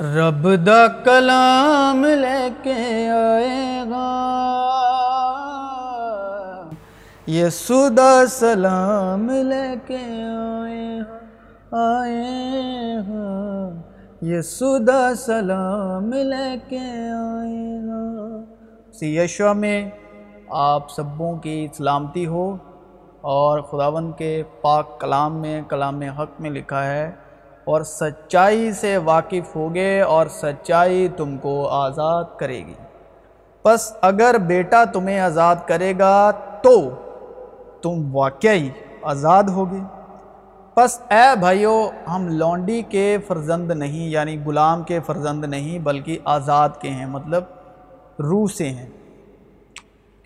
رب دا کلام لے کے آئے گا۔ یسو دا سلام لے کے آئے ہاں آئے ہاں یسو دا سلام لے کے آئے گا۔ سی یشوا میں آپ سبوں کی سلامتی ہو اور خداون کے پاک کلام میں، کلام حق میں لکھا ہے۔ اور سچائی سے واقف ہوگے اور سچائی تم کو آزاد کرے گی۔ پس اگر بیٹا تمہیں آزاد کرے گا تو تم واقعی آزاد ہوگے۔ پس اے بھائیو، ہم لونڈی کے فرزند نہیں یعنی غلام کے فرزند نہیں، بلکہ آزاد کے ہیں مطلب روح سے ہیں۔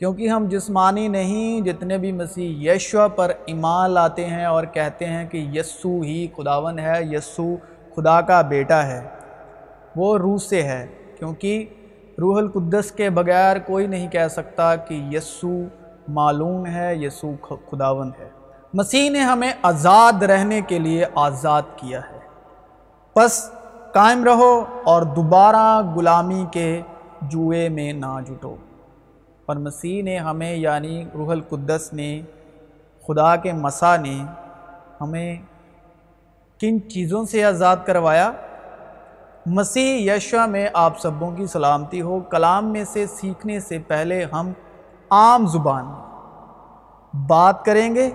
کیونکہ ہم جسمانی نہیں، جتنے بھی مسیح یشوا پر ایمان لاتے ہیں اور کہتے ہیں کہ یسو ہی خداون ہے یسو خدا کا بیٹا ہے، وہ روح سے ہے، کیونکہ روح القدس کے بغیر کوئی نہیں کہہ سکتا کہ یسو معلوم ہے یسو خداون ہے۔ مسیح نے ہمیں آزاد رہنے کے لیے آزاد کیا ہے۔ پس قائم رہو اور دوبارہ غلامی کے جوئے میں نہ جٹو۔ اور مسیح نے ہمیں یعنی روح القدس نے، خدا کے مسا نے ہمیں کن چیزوں سے آزاد کروایا؟ مسیح یشوا میں آپ سبوں کی سلامتی ہو، کلام میں سے، سیکھنے سے پہلے ہم عام زبان بات کریں گے۔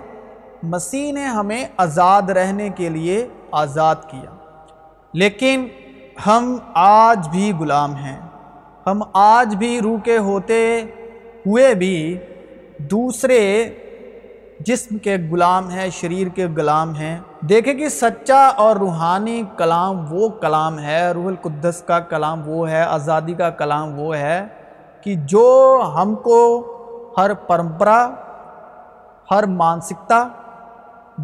مسیح نے ہمیں آزاد رہنے کے لیے آزاد کیا۔ لیکن ہم آج بھی غلام ہیں۔ ہم آج بھی روح کے ہوتے ہوئے بھی دوسرے جسم کے غلام ہیں، شریر کے غلام ہیں۔ دیکھیں کہ سچا اور روحانی کلام وہ کلام ہے، روح القدس کا کلام وہ ہے، آزادی کا کلام وہ ہے کہ جو ہم کو ہر پرمپرا، ہر مانسکتا،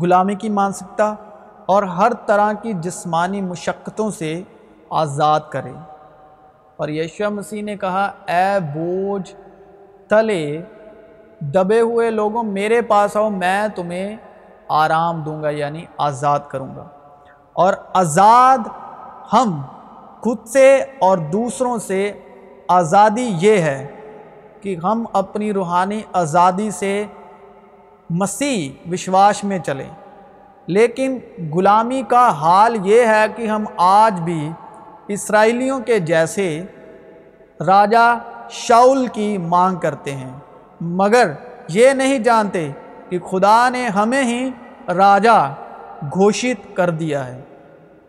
غلامی کی مانسکتا اور ہر طرح کی جسمانی مشقتوں سے آزاد کرے۔ اور یشوع مسیح نے کہا، اے بوجھ تلے دبے ہوئے لوگوں، میرے پاس آؤ، میں تمہیں آرام دوں گا یعنی آزاد کروں گا۔ اور آزاد ہم خود سے اور دوسروں سے، آزادی یہ ہے کہ ہم اپنی روحانی آزادی سے مسیح وشواس میں چلیں۔ لیکن غلامی کا حال یہ ہے کہ ہم آج بھی اسرائیلیوں کے جیسے راجہ شاول کی مانگ کرتے ہیں۔ مگر یہ نہیں جانتے کہ خدا نے ہمیں ہی راجہ گھوشت کر دیا ہے۔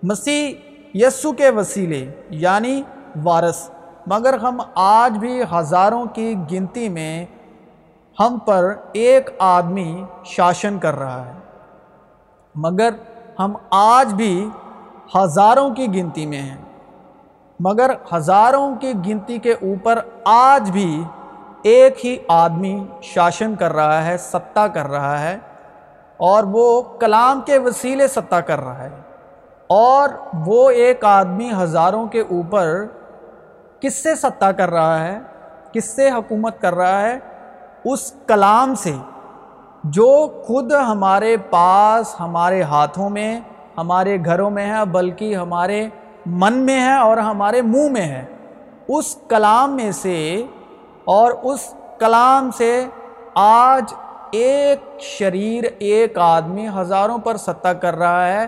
مسیح یسو کے وسیلے یعنی وارث۔ مگر ہم آج بھی ہزاروں کی گنتی میں ہم پر ایک آدمی شاشن کر رہا ہے۔ مگر ہم آج بھی ہزاروں کی گنتی میں ہیں۔ مگر ہزاروں کی گنتی کے اوپر آج بھی ایک ہی آدمی شاشن کر رہا ہے ستہ کر رہا ہے اور وہ کلام کے وسیلے ستہ کر رہا ہے۔ اور وہ ایک آدمی ہزاروں کے اوپر کس سے ستہ کر رہا ہے؟ کس سے حکومت کر رہا ہے؟ اس کلام سے۔ جو خود ہمارے پاس، ہمارے ہاتھوں میں، ہمارے گھروں میں ہے، بلکہ ہمارے من میں ہے اور ہمارے منہ میں ہے۔ اس کلام میں سے اور اس کلام سے آج ایک شریر، ایک آدمی ہزاروں پر ستہ کر رہا ہے۔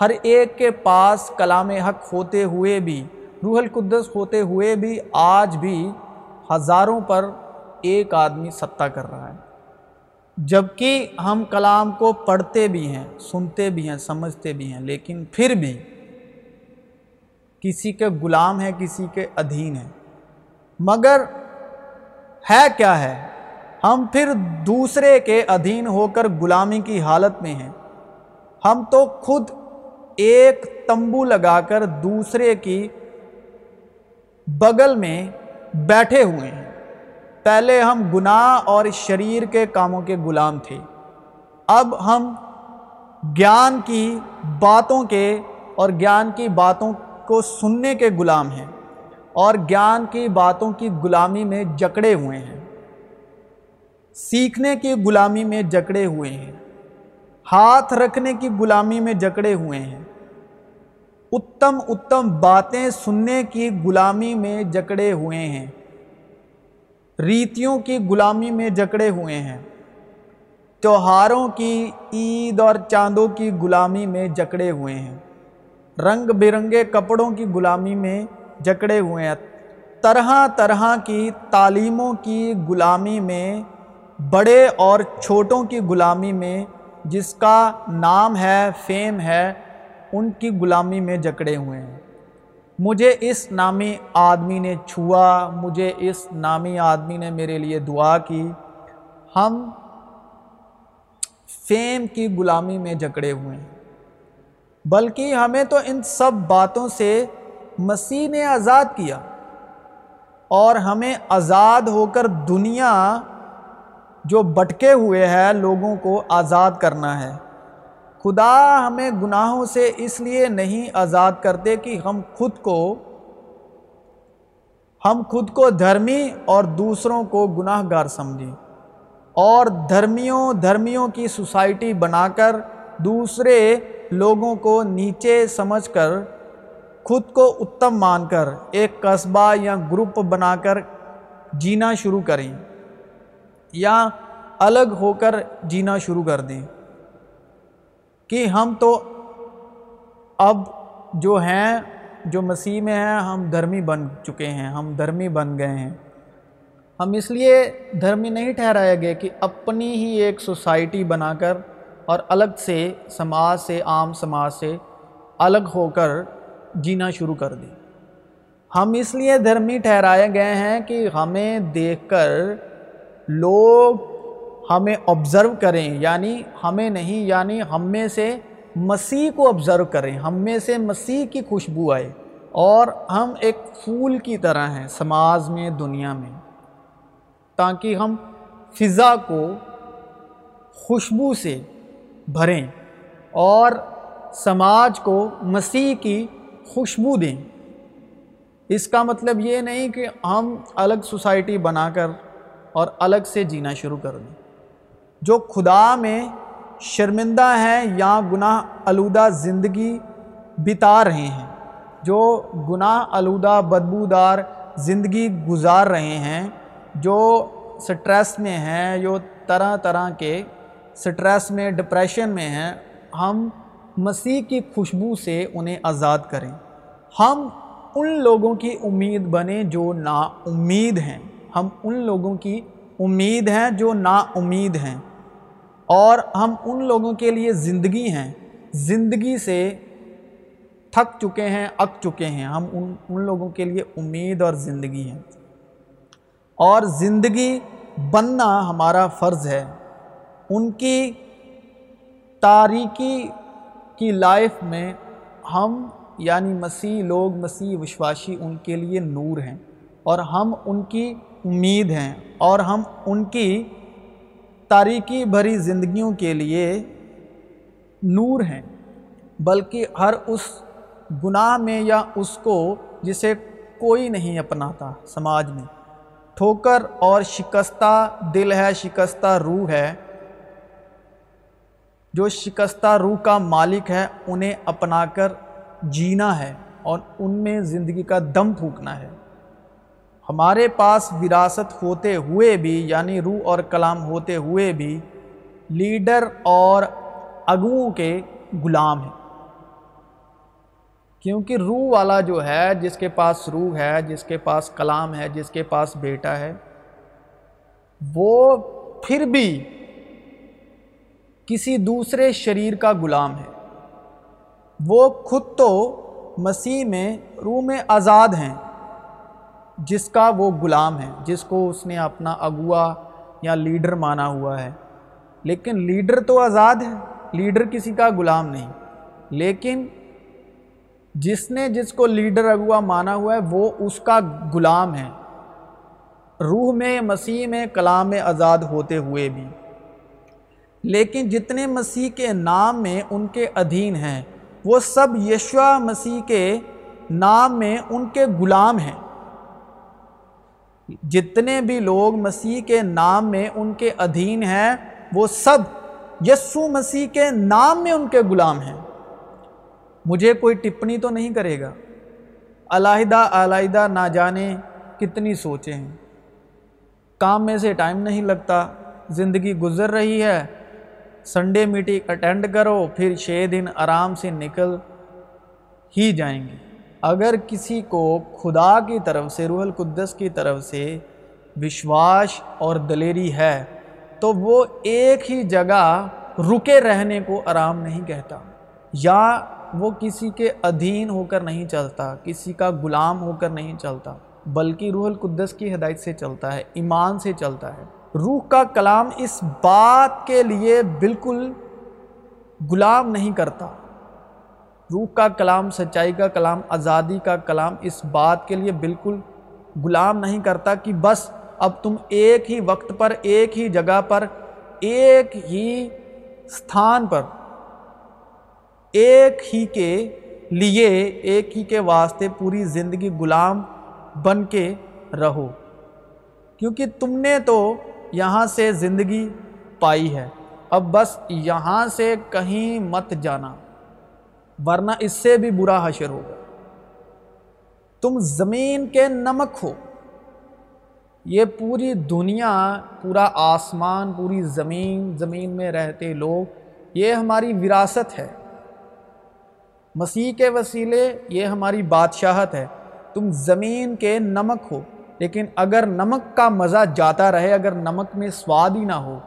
ہر ایک کے پاس کلام حق ہوتے ہوئے بھی، روح القدس ہوتے ہوئے بھی آج بھی ہزاروں پر ایک آدمی ستہ کر رہا ہے۔ جبکہ ہم کلام کو پڑھتے بھی ہیں، سنتے بھی ہیں، سمجھتے بھی ہیں، لیکن پھر بھی کسی کے غلام ہے کسی کے ادھین ہے مگر ہے کیا ہے؟ ہم پھر دوسرے کے ادھین ہو کر غلامی کی حالت میں ہیں۔ ہم تو خود ایک تمبو لگا کر دوسرے کی بغل میں بیٹھے ہوئے ہیں۔ پہلے ہم گناہ اور شریر کے کاموں کے غلام تھے۔ اب ہم گیان کی باتوں کے اور گیان کی باتوں کو سننے کے غلام ہیں اور گیان کی باتوں کی غلامی میں جکڑے ہوئے ہیں۔ سیکھنے کی غلامی میں جکڑے ہوئے ہیں۔ ہاتھ رکھنے کی غلامی میں جکڑے ہوئے ہیں۔ اتم اتم باتیں سننے کی غلامی میں جکڑے ہوئے ہیں۔ ریتیوں کی غلامی میں جکڑے ہوئے ہیں۔ تہواروں کی عید اور چاندوں کی غلامی میں جکڑے ہوئے ہیں۔ رنگ برنگے کپڑوں کی غلامی میں جکڑے ہوئے ہیں۔ طرح طرح کی تعلیموں کی غلامی میں، بڑے اور چھوٹوں کی غلامی میں جس کا نام ہے، فیم ہے، ان کی غلامی میں جکڑے ہوئے ہیں۔ مجھے اس نامی آدمی نے چھوا، مجھے اس نامی آدمی نے میرے لیے دعا کی۔ ہم فیم کی غلامی میں جکڑے ہوئے ہیں۔ بلکہ ہمیں تو ان سب باتوں سے مسیح نے آزاد کیا اور ہمیں آزاد ہو کر دنیا جو بٹکے ہوئے ہے لوگوں کو آزاد کرنا ہے۔ خدا ہمیں گناہوں سے اس لیے نہیں آزاد کرتے کہ ہم خود کو، ہم خود کو دھرمی اور دوسروں کو گناہ گار سمجھیں۔ اور دھرمیوں دھرمیوں کی سوسائٹی بنا کر دوسرے لوگوں کو نیچے سمجھ کر، خود کو اتم مان کر، ایک قصبہ یا گروپ بنا کر جینا شروع کریں یا الگ ہو کر جینا شروع کر دیں کہ ہم تو اب جو ہیں، جو مسیح میں ہیں، ہم دھرمی بن چکے ہیں، ہم دھرمی بن گئے ہیں۔ ہم اس لیے دھرمی نہیں ٹھہرائے گئے کہ اپنی ہی ایک سوسائٹی بنا کر اور الگ سے سماج سے، عام سماج سے الگ ہو کر جینا شروع کر دیں۔ ہم اس لیے دھرمی ٹھہرائے گئے ہیں کہ ہمیں دیکھ کر لوگ ہمیں آبزرو کریں یعنی ہمیں نہیں یعنی ہم میں سے مسیح کو آبزرو کریں۔ ہم میں سے مسیح کی خوشبو آئے۔ اور ہم ایک پھول کی طرح ہیں سماج میں، دنیا میں۔ تاکہ ہم فضا کو خوشبو سے بھریں اور سماج کو مسیح کی خوشبو دیں۔ اس کا مطلب یہ نہیں کہ ہم الگ سوسائٹی بنا کر اور الگ سے جینا شروع کر دیں۔ جو خدا میں شرمندہ ہیں یا گناہ آلودہ زندگی بتا رہے ہیں، جو گناہ آلودہ بدبودار زندگی گزار رہے ہیں، جو سٹریس میں ہیں، جو طرح طرح کے سٹریس میں، ڈپریشن میں ہیں، ہم مسیح کی خوشبو سے انہیں آزاد کریں۔ ہم ان لوگوں کی امید بنیں جو نا امید ہیں۔ ہم ان لوگوں کی امید ہیں جو نا امید ہیں۔ اور ہم ان لوگوں کے لیے زندگی ہیں۔ زندگی سے تھک چکے ہیں، اک چکے ہیں۔ ہم ان ان لوگوں کے لیے امید اور زندگی ہیں۔ اور زندگی بننا ہمارا فرض ہے۔ ان کی تاریکی کی لائف میں ہم یعنی مسیح، لوگ مسیح، وشواشی ان کے لیے نور ہیں اور ہم ان کی امید ہیں اور ہم ان کی تاریکی بھری زندگیوں کے لیے نور ہیں، بلکہ ہر اس گناہ میں یا اس کو جسے کوئی نہیں اپناتا سماج میں۔ ٹھوکر اور شکستہ دل ہے، شکستہ روح ہے۔ جو شکستہ روح کا مالک ہے، انہیں اپنا کر جینا ہے اور ان میں زندگی کا دم پھونکنا ہے۔ ہمارے پاس وراثت ہوتے ہوئے بھی یعنی روح اور کلام ہوتے ہوئے بھی، لیڈر اور اگوؤں کے غلام ہیں۔ کیونکہ روح والا جو ہے، جس کے پاس روح ہے، جس کے پاس کلام ہے، جس کے پاس بیٹا ہے، وہ پھر بھی کسی دوسرے شریر کا غلام ہے۔ وہ خود تو مسیح میں روح میں آزاد ہیں، جس کا وہ غلام ہے، جس کو اس نے اپنا اگوا یا لیڈر مانا ہوا ہے۔ لیکن لیڈر تو آزاد ہے، لیڈر کسی کا غلام نہیں۔ لیکن جس نے جس کو لیڈر اگوا مانا ہوا ہے، وہ اس کا غلام ہے۔ روح میں، مسیح میں کلام آزاد ہوتے ہوئے بھی۔ لیکن جتنے مسیح کے نام میں ان کے ادھین ہیں، وہ سب یشوا مسیح کے نام میں ان کے غلام ہیں۔ جتنے بھی لوگ مسیح کے نام میں ان کے ادھین ہیں، وہ سب یسو مسیح کے نام میں ان کے غلام ہیں۔ مجھے کوئی ٹپنی تو نہیں کرے گا۔ علیحدہ علیحدہ نہ جانے کتنی سوچیں۔ ہیں کام میں سے ٹائم نہیں لگتا، زندگی گزر رہی ہے سنڈے میٹنگ اٹینڈ کرو، پھر چھ دن آرام سے نکل ہی جائیں گے۔ اگر کسی کو خدا کی طرف سے، روح القدس کی طرف سے وشواس اور دلیری ہے، تو وہ ایک ہی جگہ رکے رہنے کو آرام نہیں کہتا۔ یا وہ کسی کے ادھین ہو کر نہیں چلتا، کسی کا غلام ہو کر نہیں چلتا، بلکہ روح القدس کی ہدایت سے چلتا ہے، ایمان سے چلتا ہے۔ روح کا کلام اس بات کے لیے بالکل غلام نہیں کرتا۔ روح کا کلام، سچائی کا کلام، آزادی کا کلام اس بات کے لیے بالکل غلام نہیں کرتا کہ بس اب تم ایک ہی وقت پر، ایک ہی جگہ پر، ایک ہی ستھان پر، ایک ہی کے لیے، ایک ہی کے واسطے پوری زندگی غلام بن کے رہو۔ کیونکہ تم نے تو یہاں سے زندگی پائی ہے۔ اب بس یہاں سے کہیں مت جانا، ورنہ اس سے بھی برا حشر ہوگا۔ تم زمین کے نمک ہو۔ یہ پوری دنیا، پورا آسمان، پوری زمین زمین میں رہتے لوگ، یہ ہماری وراثت ہے۔ مسیح کے وسیلے یہ ہماری بادشاہت ہے۔ تم زمین کے نمک ہو۔ لیکن اگر نمک کا مزہ جاتا رہے، اگر نمک میں سواد ہی نہ ہو،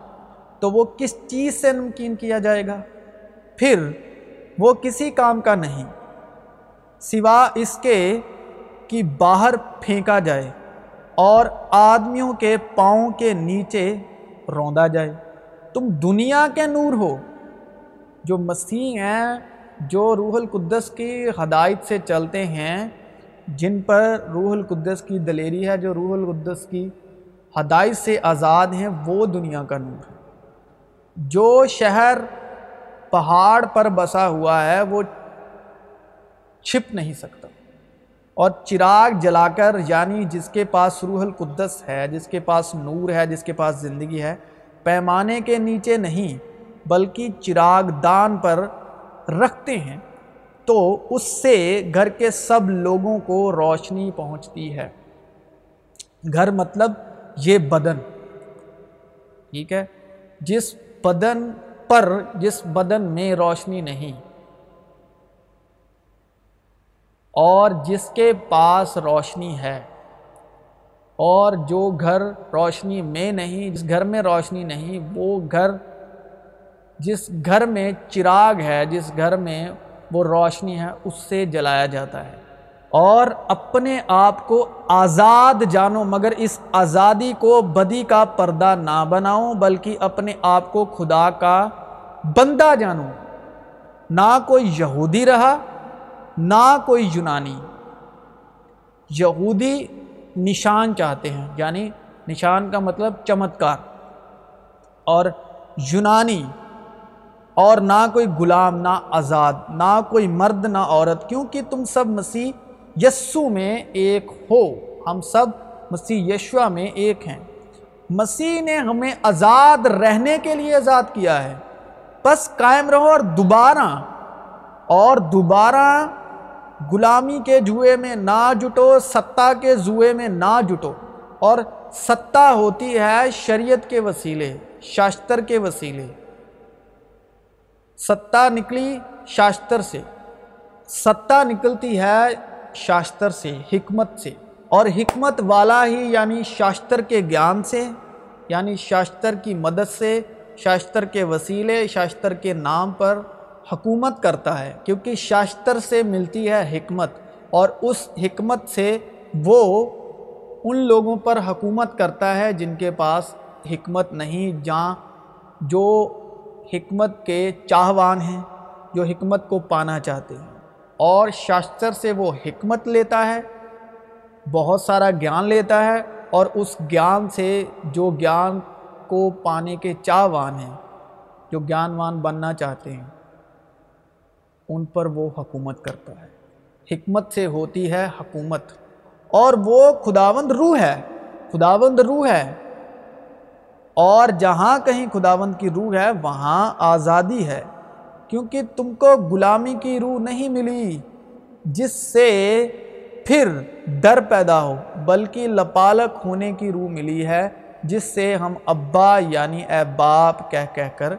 تو وہ کس چیز سے نمکین کیا جائے گا؟ پھر وہ کسی کام کا نہیں، سوا اس کے کہ باہر پھینکا جائے اور آدمیوں کے پاؤں کے نیچے روندا جائے۔ تم دنیا کے نور ہو، جو مسیح ہیں، جو روح القدس کی ہدایت سے چلتے ہیں جن پر روح القدس کی دلیری ہے، جو روح القدس کی ہدایت سے آزاد ہیں، وہ دنیا کا نور ہے۔ جو شہر پہاڑ پر بسا ہوا ہے، وہ چھپ نہیں سکتا۔ اور چراغ جلا کر یعنی جس کے پاس روح القدس ہے، جس کے پاس نور ہے، جس کے پاس زندگی ہے، پیمانے کے نیچے نہیں، بلکہ چراغ دان پر رکھتے ہیں۔ تو اس سے گھر کے سب لوگوں کو روشنی پہنچتی ہے۔ گھر مطلب یہ بدن، ٹھیک ہے؟ جس بدن پر، جس بدن میں روشنی نہیں، اور جس کے پاس روشنی ہے، اور جو گھر روشنی میں نہیں، جس گھر میں روشنی نہیں، وہ گھر، جس گھر میں چراغ ہے، جس گھر میں وہ روشنی ہے، اس سے جلایا جاتا ہے۔ اور اپنے آپ کو آزاد جانو، مگر اس آزادی کو بدی کا پردہ نہ بناؤ، بلکہ اپنے آپ کو خدا کا بندہ جانو۔ نہ کوئی یہودی رہا، نہ کوئی یونانی۔ یہودی نشان چاہتے ہیں یعنی نشان کا مطلب چمتکار۔ اور یونانی اور نہ کوئی غلام، نہ آزاد، نہ کوئی مرد، نہ عورت، کیونکہ تم سب مسیح یسو میں ایک ہو۔ ہم سب مسیح یشوا میں ایک ہیں۔ مسیح نے ہمیں آزاد رہنے کے لیے آزاد کیا ہے۔ بس قائم رہو اور دوبارہ اور دوبارہ غلامی کے جوئے میں نہ جٹو ستہ کے زوئے میں نہ جٹو۔ اور ستہ ہوتی ہے شریعت کے وسیلے، شاستر کے وسیلے۔ ستہ نکلی شاستر سے ستہ نکلتی ہے شاستر سے حکمت سے اور حکمت والا ہی یعنی شاستر کے گیان سے یعنی شاستر کی مدد سے شاستر کے وسیلے شاستر کے نام پر حکومت کرتا ہے کیونکہ شاستر سے ملتی ہے حکمت اور اس حکمت سے وہ ان لوگوں پر حکومت کرتا ہے جن کے پاس حکمت نہیں جہاں جو حکمت کے چاہوان ہیں، جو حکمت کو پانا چاہتے ہیں۔ اور شاستر سے وہ حکمت لیتا ہے، بہت سارا گیان لیتا ہے، اور اس گیان سے جو گیان کو پانے کے چاہوان ہیں، جو گیانوان بننا چاہتے ہیں، ان پر وہ حکومت کرتا ہے۔ حکمت سے ہوتی ہے حکومت۔ اور وہ خداوند روح ہے، خداوند روح ہے۔ اور جہاں کہیں خداوند کی روح ہے، وہاں آزادی ہے۔ کیونکہ تم کو غلامی کی روح نہیں ملی، جس سے پھر ڈر پیدا ہو، بلکہ لپالک ہونے کی روح ملی ہے، جس سے ہم ابا یعنی اے باپ کہہ کہہ کر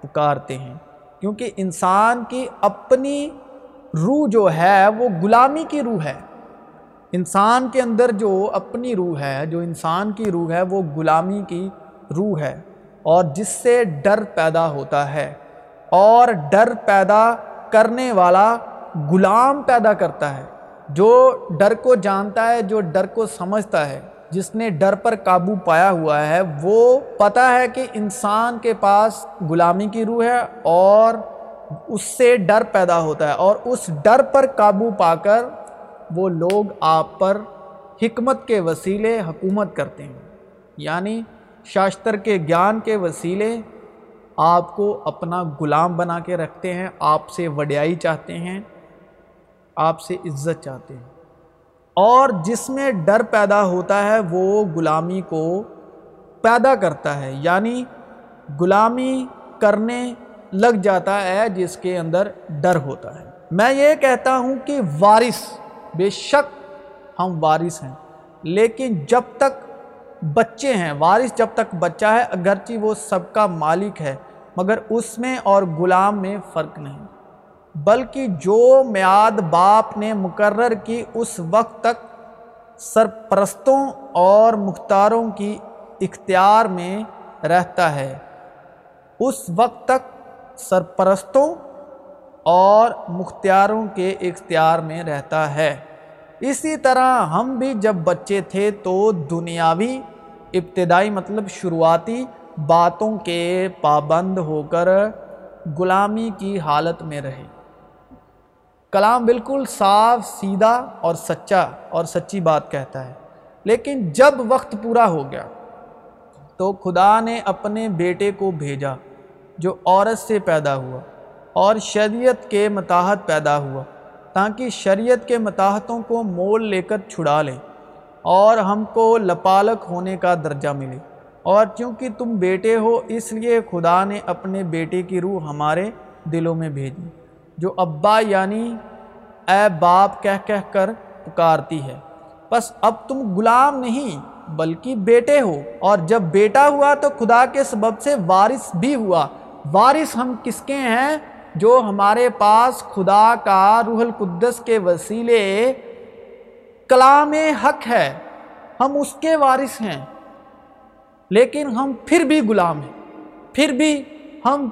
پکارتے ہیں۔ کیونکہ انسان کی اپنی روح جو ہے، وہ غلامی کی روح ہے۔ انسان کے اندر جو اپنی روح ہے، جو انسان کی روح ہے، وہ غلامی کی روح ہے اور جس سے ڈر پیدا ہوتا ہے اور ڈر پیدا کرنے والا غلام پیدا کرتا ہے، جو ڈر کو جانتا ہے، جو ڈر کو سمجھتا ہے۔ جس نے ڈر پر قابو پایا ہوا ہے، وہ پتہ ہے کہ انسان کے پاس غلامی کی روح ہے اور اس سے ڈر پیدا ہوتا ہے۔ اور اس ڈر پر قابو پا کر وہ لوگ آپ پر حکمت کے وسیلے حکومت کرتے ہیں۔ یعنی شاستر کے گیان کے وسیلے آپ کو اپنا غلام بنا کے رکھتے ہیں، آپ سے وڈیائی چاہتے ہیں، آپ سے عزت چاہتے ہیں۔ اور جس میں ڈر پیدا ہوتا ہے، وہ غلامی کو پیدا کرتا ہے۔ یعنی غلامی کرنے لگ جاتا ہے، جس کے اندر ڈر ہوتا ہے۔ میں یہ کہتا ہوں کہ وارث، بے شک ہم وارث ہیں، لیکن جب تک بچے ہیں۔ وارث جب تک بچہ ہے، اگرچہ وہ سب کا مالک ہے، مگر اس میں اور غلام میں فرق نہیں۔ بلکہ جو میاد باپ نے مقرر کی، اس وقت تک سرپرستوں اور مختاروں کی اختیار میں رہتا ہے۔ اس وقت تک سرپرستوں اور مختاروں کے اختیار میں رہتا ہے۔ اسی طرح ہم بھی جب بچے تھے تو دنیاوی ابتدائی مطلب شروعاتی باتوں کے پابند ہو کر غلامی کی حالت میں رہے۔ کلام بالکل صاف، سیدھا اور سچا اور سچی بات کہتا ہے، لیکن جب وقت پورا ہو گیا تو خدا نے اپنے بیٹے کو بھیجا، جو عورت سے پیدا ہوا اور شریعت کے متاحت پیدا ہوا، تاکہ شریعت کے متاحتوں کو مول لے کر چھڑا لیں۔ اور ہم کو لپالک ہونے کا درجہ ملے۔ اور چونکہ تم بیٹے ہو، اس لیے خدا نے اپنے بیٹے کی روح ہمارے دلوں میں بھیجی، جو ابا یعنی اے باپ کہہ کہہ کر پکارتی ہے۔ بس اب تم غلام نہیں، بلکہ بیٹے ہو۔ اور جب بیٹا ہوا تو خدا کے سبب سے وارث بھی ہوا۔ وارث ہم کس کے ہیں؟ جو ہمارے پاس خدا کا روح القدس کے وسیلے کلام حق ہے، ہم اس کے وارث ہیں۔ لیکن ہم پھر بھی غلام ہیں۔ پھر بھی ہم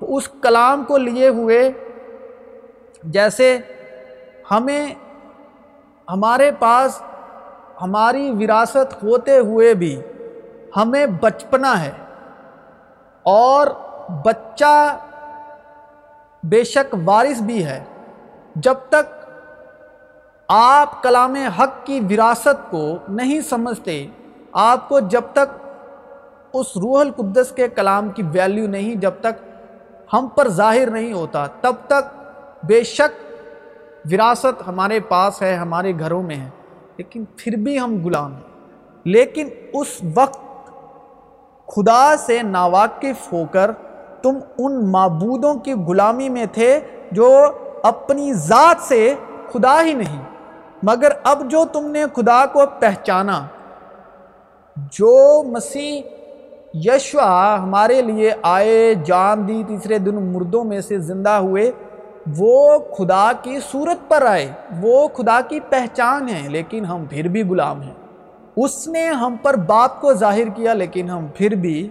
اس کلام کو لیے ہوئے، جیسے ہمیں ہمارے پاس ہماری وراثت ہوتے ہوئے بھی ہمیں بچپنا ہے۔ اور بچہ بے شک وارث بھی ہے۔ جب تک آپ کلام حق کی وراثت کو نہیں سمجھتے، آپ کو جب تک اس روح القدس کے کلام کی ویلیو نہیں، جب تک ہم پر ظاہر نہیں ہوتا، تب تک بے شک وراثت ہمارے پاس ہے، ہمارے گھروں میں ہے۔ لیکن پھر بھی ہم غلام ہیں۔ لیکن اس وقت خدا سے ناواقف ہو کر تم ان معبودوں کی غلامی میں تھے جو اپنی ذات سے خدا ہی نہیں۔ مگر اب جو تم نے خدا کو پہچانا، جو مسیح یشوا ہمارے لیے آئے، جان دی، تیسرے دن مردوں میں سے زندہ ہوئے، وہ خدا کی صورت پر آئے، وہ خدا کی پہچان ہے، لیکن ہم پھر بھی غلام ہیں۔ اس نے ہم پر باپ کو ظاہر کیا، لیکن ہم پھر بھی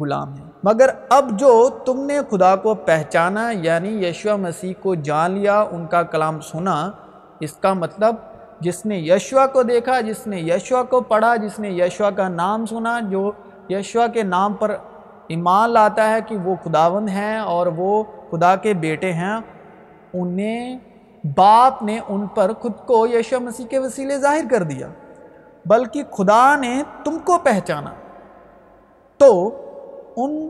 غلام ہیں۔ مگر اب جو تم نے خدا کو پہچانا یعنی یشوا مسیح کو جان لیا، ان کا کلام سنا اس کا مطلب جس نے یشوا کو دیکھا، جس نے یشوا کو پڑھا، جس نے یشوا کا نام سنا، جو یشوا کے نام پر ایمان لاتا ہے کہ وہ خداوند ہیں اور وہ خدا کے بیٹے ہیں، انہیں باپ نے ان پر خود کو یشوا مسیح کے وسیلے ظاہر کر دیا، بلکہ خدا نے تم کو پہچانا۔ تو ان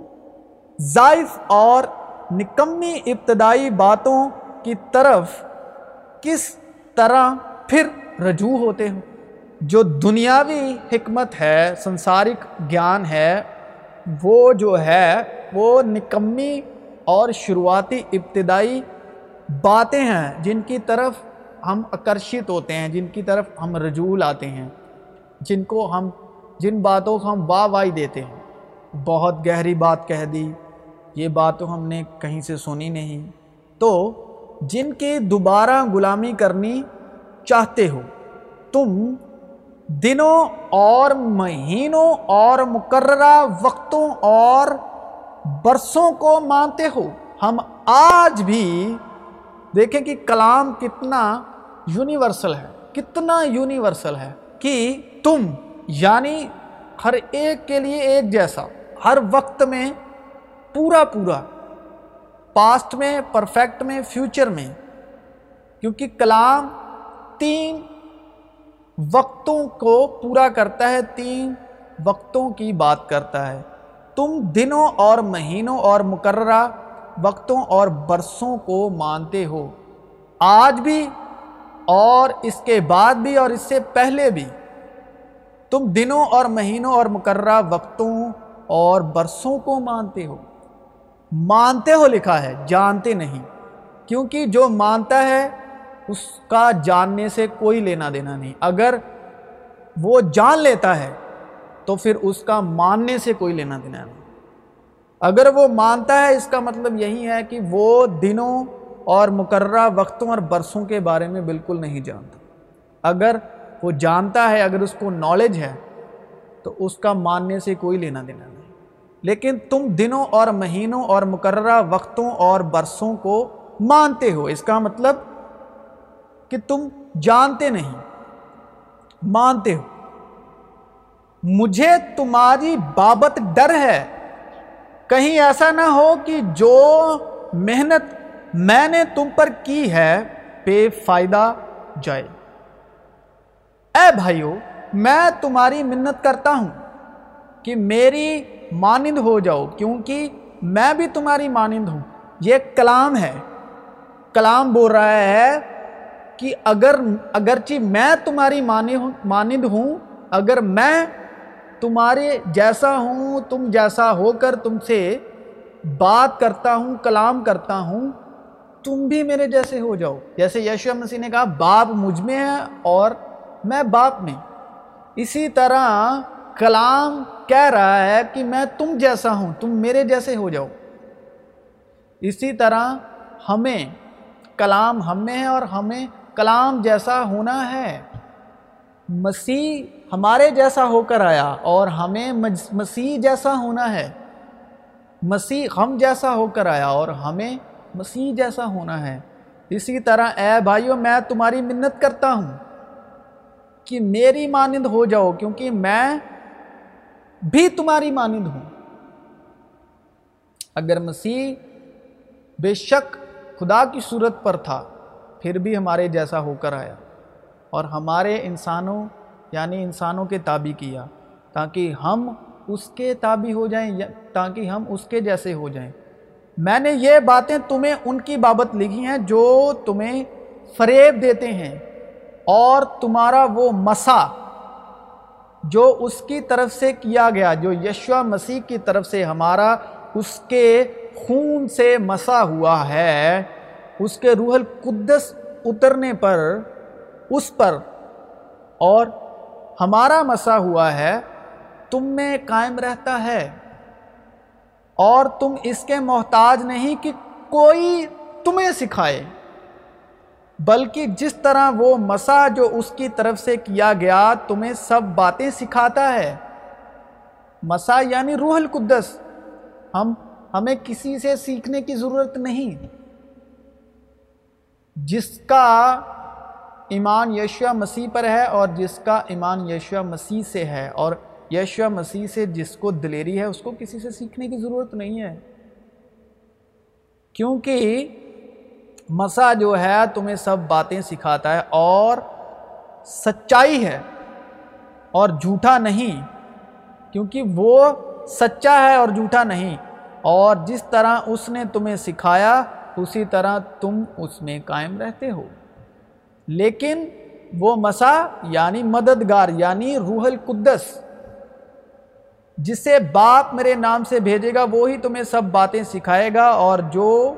ضائف اور نکمی ابتدائی باتوں کی طرف کس طرح پھر رجوع ہوتے ہو جو دنیاوی حکمت ہے، سنسارک گیان ہے، وہ جو ہے، وہ نکمی اور شروعاتی ابتدائی باتیں ہیں جن کی طرف ہم اکرشت ہوتے ہیں، جن کی طرف ہم رجول آتے ہیں، جن کو ہم، جن باتوں کو ہم واہ وائی دیتے ہیں۔ بہت گہری بات کہہ دی، یہ بات تو ہم نے کہیں سے سنی نہیں۔ تو جن کی دوبارہ غلامی کرنی چاہتے ہو۔ تم دنوں اور مہینوں اور مقررہ وقتوں اور برسوں کو مانتے ہو۔ ہم آج بھی دیکھیں کہ کلام کتنا یونیورسل ہے، کتنا یونیورسل ہے کہ تم یعنی ہر ایک کے لیے ایک جیسا، ہر وقت میں پورا پورا پاسٹ میں، پرفیکٹ میں، فیوچر میں۔ کیونکہ کلام تین وقتوں کو پورا کرتا ہے، تین وقتوں کی بات کرتا ہے۔ تم دنوں اور مہینوں اور مقررہ وقتوں اور برسوں کو مانتے ہو۔ آج بھی اور اس کے بعد بھی اور اس سے پہلے بھی۔ تم دنوں اور مہینوں اور مقررہ وقتوں اور برسوں کو مانتے ہو۔ مانتے ہو لکھا ہے، جانتے نہیں۔ کیونکہ جو مانتا ہے، اس کا جاننے سے کوئی لینا دینا نہیں۔ اگر وہ جان لیتا ہے، تو پھر اس کا ماننے سے کوئی لینا دینا نہیں۔ اگر وہ مانتا ہے، اس کا مطلب یہی ہے کہ وہ دنوں اور مقررہ وقتوں اور برسوں کے بارے میں بالکل نہیں جانتا۔ اگر وہ جانتا ہے، اگر اس کو نالج ہے، تو اس کا ماننے سے کوئی لینا دینا نہیں۔ لیکن تم دنوں اور مہینوں اور مقررہ وقتوں اور برسوں کو مانتے ہو۔ اس کا مطلب کہ تم جانتے نہیں، مانتے ہو۔ مجھے تمہاری بابت ڈر ہے۔ کہیں ایسا نہ ہو کہ جو محنت میں نے تم پر کی ہے بے فائدہ جائے۔ اے بھائیو، میں تمہاری منت کرتا ہوں کہ میری مانند ہو جاؤ، کیونکہ میں بھی تمہاری مانند ہوں۔ یہ کلام ہے۔ کلام بول رہا ہے کہ اگر، اگرچہ میں تمہاری مانند ہوں، اگر میں تمہارے جیسا ہوں، تم جیسا ہو کر تم سے بات کرتا ہوں، کلام کرتا ہوں، تم بھی میرے جیسے ہو جاؤ۔ جیسے یشو مسیح نے کہا، باپ مجھ میں ہے اور میں باپ میں۔ اسی طرح کلام کہہ رہا ہے کہ میں تم جیسا ہوں، تم میرے جیسے ہو جاؤ۔ اسی طرح ہمیں، کلام ہم میں ہے اور ہمیں کلام جیسا ہونا ہے۔ مسیح ہمارے جیسا ہو کر آیا اور ہمیں مسیح جیسا ہونا ہے۔ مسیح ہم جیسا ہو کر آیا اور ہمیں مسیح جیسا ہونا ہے۔ اسی طرح اے بھائیو، میں تمہاری منت کرتا ہوں کہ میری مانند ہو جاؤ، کیونکہ میں بھی تمہاری مانند ہوں۔ اگر مسیح بے شک خدا کی صورت پر تھا، پھر بھی ہمارے جیسا ہو کر آیا اور ہمارے انسانوں یعنی انسانوں کے تابع کیا، تاکہ ہم اس کے تابع ہو جائیں تاکہ ہم اس کے جیسے ہو جائیں۔ میں نے یہ باتیں تمہیں ان کی بابت لکھی ہیں جو تمہیں فریب دیتے ہیں اور تمہارا وہ مسا جو اس کی طرف سے کیا گیا، جو یشوا مسیح کی طرف سے ہمارا اس کے خون سے مسا ہوا ہے، اس کے روح القدس اترنے پر، اس پر اور ہمارا مسا ہوا ہے، تم میں قائم رہتا ہے۔ اور تم اس کے محتاج نہیں کہ کوئی تمہیں سکھائے۔ بلکہ جس طرح وہ مسا جو اس کی طرف سے کیا گیا، تمہیں سب باتیں سکھاتا ہے۔ مسا یعنی روح القدس۔ ہم، ہمیں کسی سے سیکھنے کی ضرورت نہیں۔ جس کا ایمان یشوا مسیح پر ہے اور جس کا ایمان یشوا مسیح سے ہے، اور یشوا مسیح سے جس کو دلیری ہے، اس کو کسی سے سیکھنے کی ضرورت نہیں ہے۔ کیونکہ مسا جو ہے تمہیں سب باتیں سکھاتا ہے اور سچائی ہے اور جھوٹا نہیں، کیونکہ وہ سچا ہے اور جھوٹا نہیں۔ اور جس طرح اس نے تمہیں سکھایا، اسی طرح تم اس میں قائم رہتے ہو۔ لیکن وہ مسا یعنی مددگار یعنی روح القدس، جسے باپ میرے نام سے بھیجے گا، وہی تمہیں سب باتیں سکھائے گا اور جو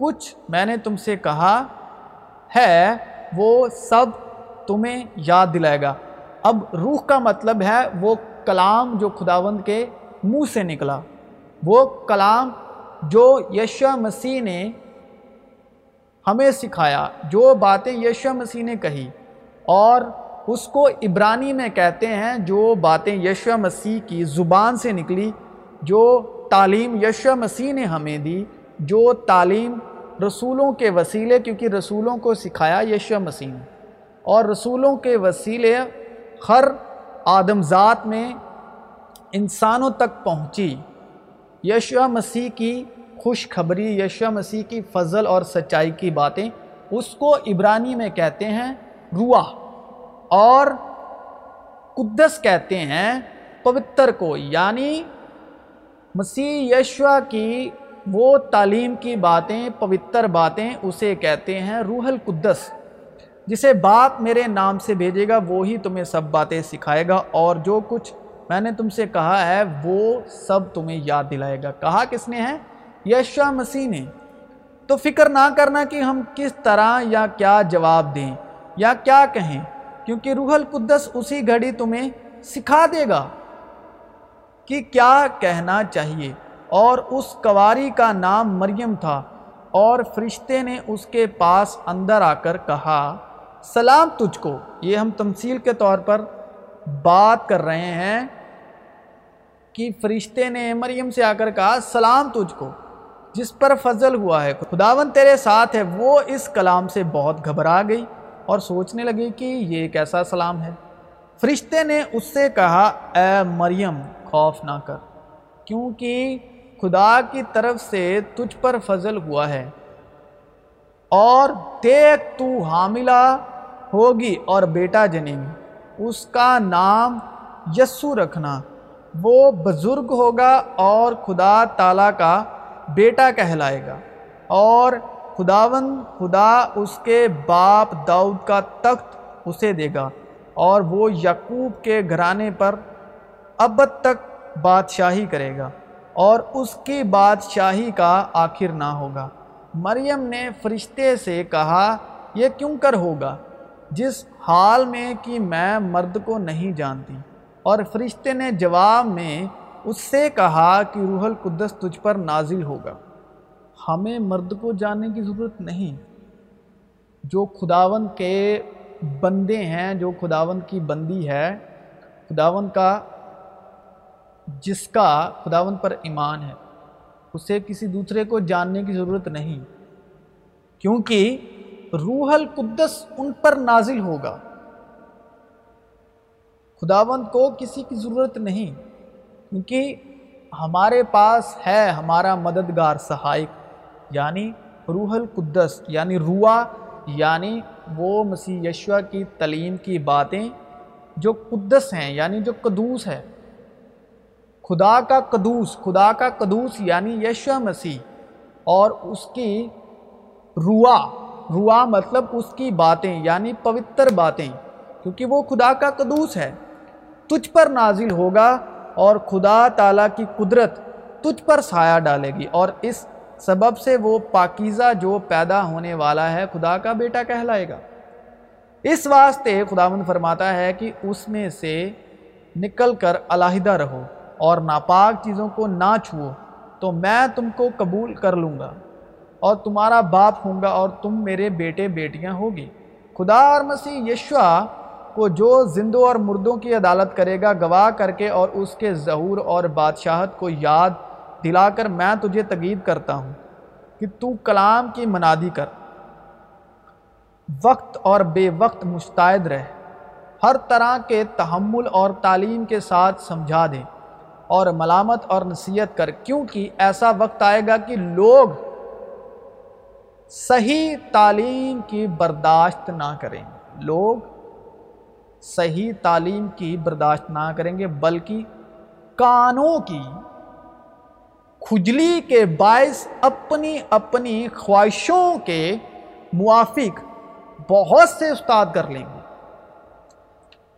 کچھ میں نے تم سے کہا ہے، وہ سب تمہیں یاد دلائے گا۔ اب روح کا مطلب ہے، وہ کلام جو خداوند کے منہ سے نکلا۔ وہ کلام جو یشو مسیح نے ہمیں سکھایا، جو باتیں یشو مسیح نے کہی۔ اور اس کو عبرانی میں کہتے ہیں، جو باتیں یشو مسیح کی زبان سے نکلی، جو تعلیم یشو مسیح نے ہمیں دی، جو تعلیم رسولوں کے وسیلے، کیونکہ رسولوں کو سکھایا یشو مسیح نے۔ اور رسولوں کے وسیلے ہر آدم ذات میں انسانوں تک پہنچی۔ یشو مسیح کی خوشخبری یشو مسیح کی فضل اور سچائی کی باتیں اس کو عبرانی میں کہتے ہیں روا اور قدس کہتے ہیں پوتر کو۔ یعنی مسیح یشوا کی وہ تعلیم کی باتیں، پوتر باتیں اسے کہتے ہیں روح القدس، جسے باپ میرے نام سے بھیجے گا وہی تمہیں سب باتیں سکھائے گا اور جو کچھ میں نے تم سے کہا ہے، وہ سب تمہیں یاد دلائے گا۔ کہا کس نے ہے؟ یشوا مسیح نے۔ تو فکر نہ کرنا کہ ہم کس طرح یا کیا جواب دیں یا کیا کہیں، کیونکہ روح القدس اسی گھڑی تمہیں سکھا دے گا کہ کیا کہنا چاہیے۔ اور اس کواری کا نام مریم تھا اور فرشتے نے اس کے پاس اندر آ کر کہا، سلام تجھ کو، یہ ہم تمثیل کے طور پر بات کر رہے ہیں کہ فرشتے نے مریم سے آ کر کہا، سلام تجھ کو، جس پر فضل ہوا ہے۔ خداون تیرے ساتھ ہے۔ وہ اس کلام سے بہت گھبرا گئی اور سوچنے لگی کہ یہ کیسا سلام ہے۔ فرشتے نے اس سے کہا، اے مریم، خوف نہ کر، کیونکہ خدا کی طرف سے تجھ پر فضل ہوا ہے اور دیکھ تو حاملہ ہوگی اور بیٹا جنیں گی اس کا نام یسو رکھنا۔ وہ بزرگ ہوگا اور خدا تعالیٰ کا بیٹا کہلائے گا۔ اور خداون خدا اس کے باپ داؤد کا تخت اسے دے گا۔ اور وہ یعقوب کے گھرانے پر ابد تک بادشاہی کرے گا۔ اور اس کی بادشاہی کا آخر نہ ہوگا۔ مریم نے فرشتے سے کہا، یہ کیوں کر ہوگا؟ جس حال میں کہ میں مرد کو نہیں جانتی۔ اور فرشتے نے جواب میں اس سے کہا کہ روح القدس تجھ پر نازل ہوگا۔ ہمیں مرد کو جاننے کی ضرورت نہیں۔ جو خداون کے بندے ہیں، جو خداون کی بندی ہے خداون کا جس کا خداون پر ایمان ہے، اسے کسی دوسرے کو جاننے کی ضرورت نہیں۔ کیونکہ روح القدس ان پر نازل ہوگا۔ خداوند کو کسی کی ضرورت نہیں، کیونکہ ہمارے پاس ہے ہمارا مددگار سہائک یعنی روح القدس یعنی روا یعنی وہ مسیح یشوا کی تعلیم کی باتیں جو قدس ہیں یعنی جو قدوس ہے۔ خدا کا قدوس، خدا کا قدوس یعنی یشوا مسیح اور اس کی روا روا مطلب اس کی باتیں یعنی پوتر باتیں، کیونکہ وہ خدا کا قدوس ہے۔ تجھ پر نازل ہوگا اور خدا تعالیٰ کی قدرت تجھ پر سایہ ڈالے گی اور اس سبب سے وہ پاکیزہ جو پیدا ہونے والا ہے خدا کا بیٹا کہلائے گا۔ اس واسطے خداوند فرماتا ہے کہ اس میں سے نکل کر علیحدہ رہو۔ اور ناپاک چیزوں کو نہ چھوؤ، تو میں تم کو قبول کر لوں گا اور تمہارا باپ ہوں گا اور تم میرے بیٹے بیٹیاں ہوگی۔ خدا اور مسیح یشوا کو جو زندوں اور مردوں کی عدالت کرے گا، گواہ کر کے اور اس کے ظہور اور بادشاہت کو یاد دلا کر میں تجھے تقید کرتا ہوں کہ تو کلام کی منادی کر۔ وقت اور بے وقت مستعد رہ، ہر طرح کے تحمل اور تعلیم کے ساتھ سمجھا دے اور ملامت اور نصیحت کر، کیونکہ ایسا وقت آئے گا کہ لوگ صحیح تعلیم کی برداشت نہ کریں۔ لوگ صحیح تعلیم کی برداشت نہ کریں گے، بلکہ کانوں کی کھجلی کے باعث اپنی اپنی خواہشوں کے موافق بہت سے استاد کر لیں گے۔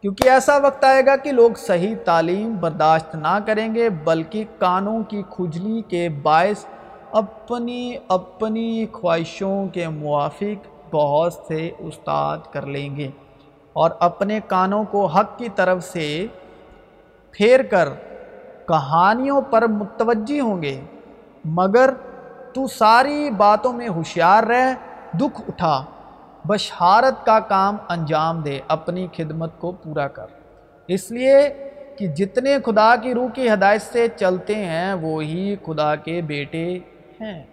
کیونکہ ایسا وقت آئے گا کہ لوگ صحیح تعلیم برداشت نہ کریں گے، بلکہ کانوں کی کھجلی کے باعث اپنی اپنی خواہشوں کے موافق بہت سے استاد کر لیں گے اور اپنے کانوں کو حق کی طرف سے پھیر کر کہانیوں پر متوجہ ہوں گے۔ مگر تو ساری باتوں میں ہوشیار رہ، دکھ اٹھا۔ بشہارت کا کام انجام دے، اپنی خدمت کو پورا کر۔ اس لیے کہ جتنے خدا کی روح کی ہدایت سے چلتے ہیں، وہی خدا کے بیٹے ہیں۔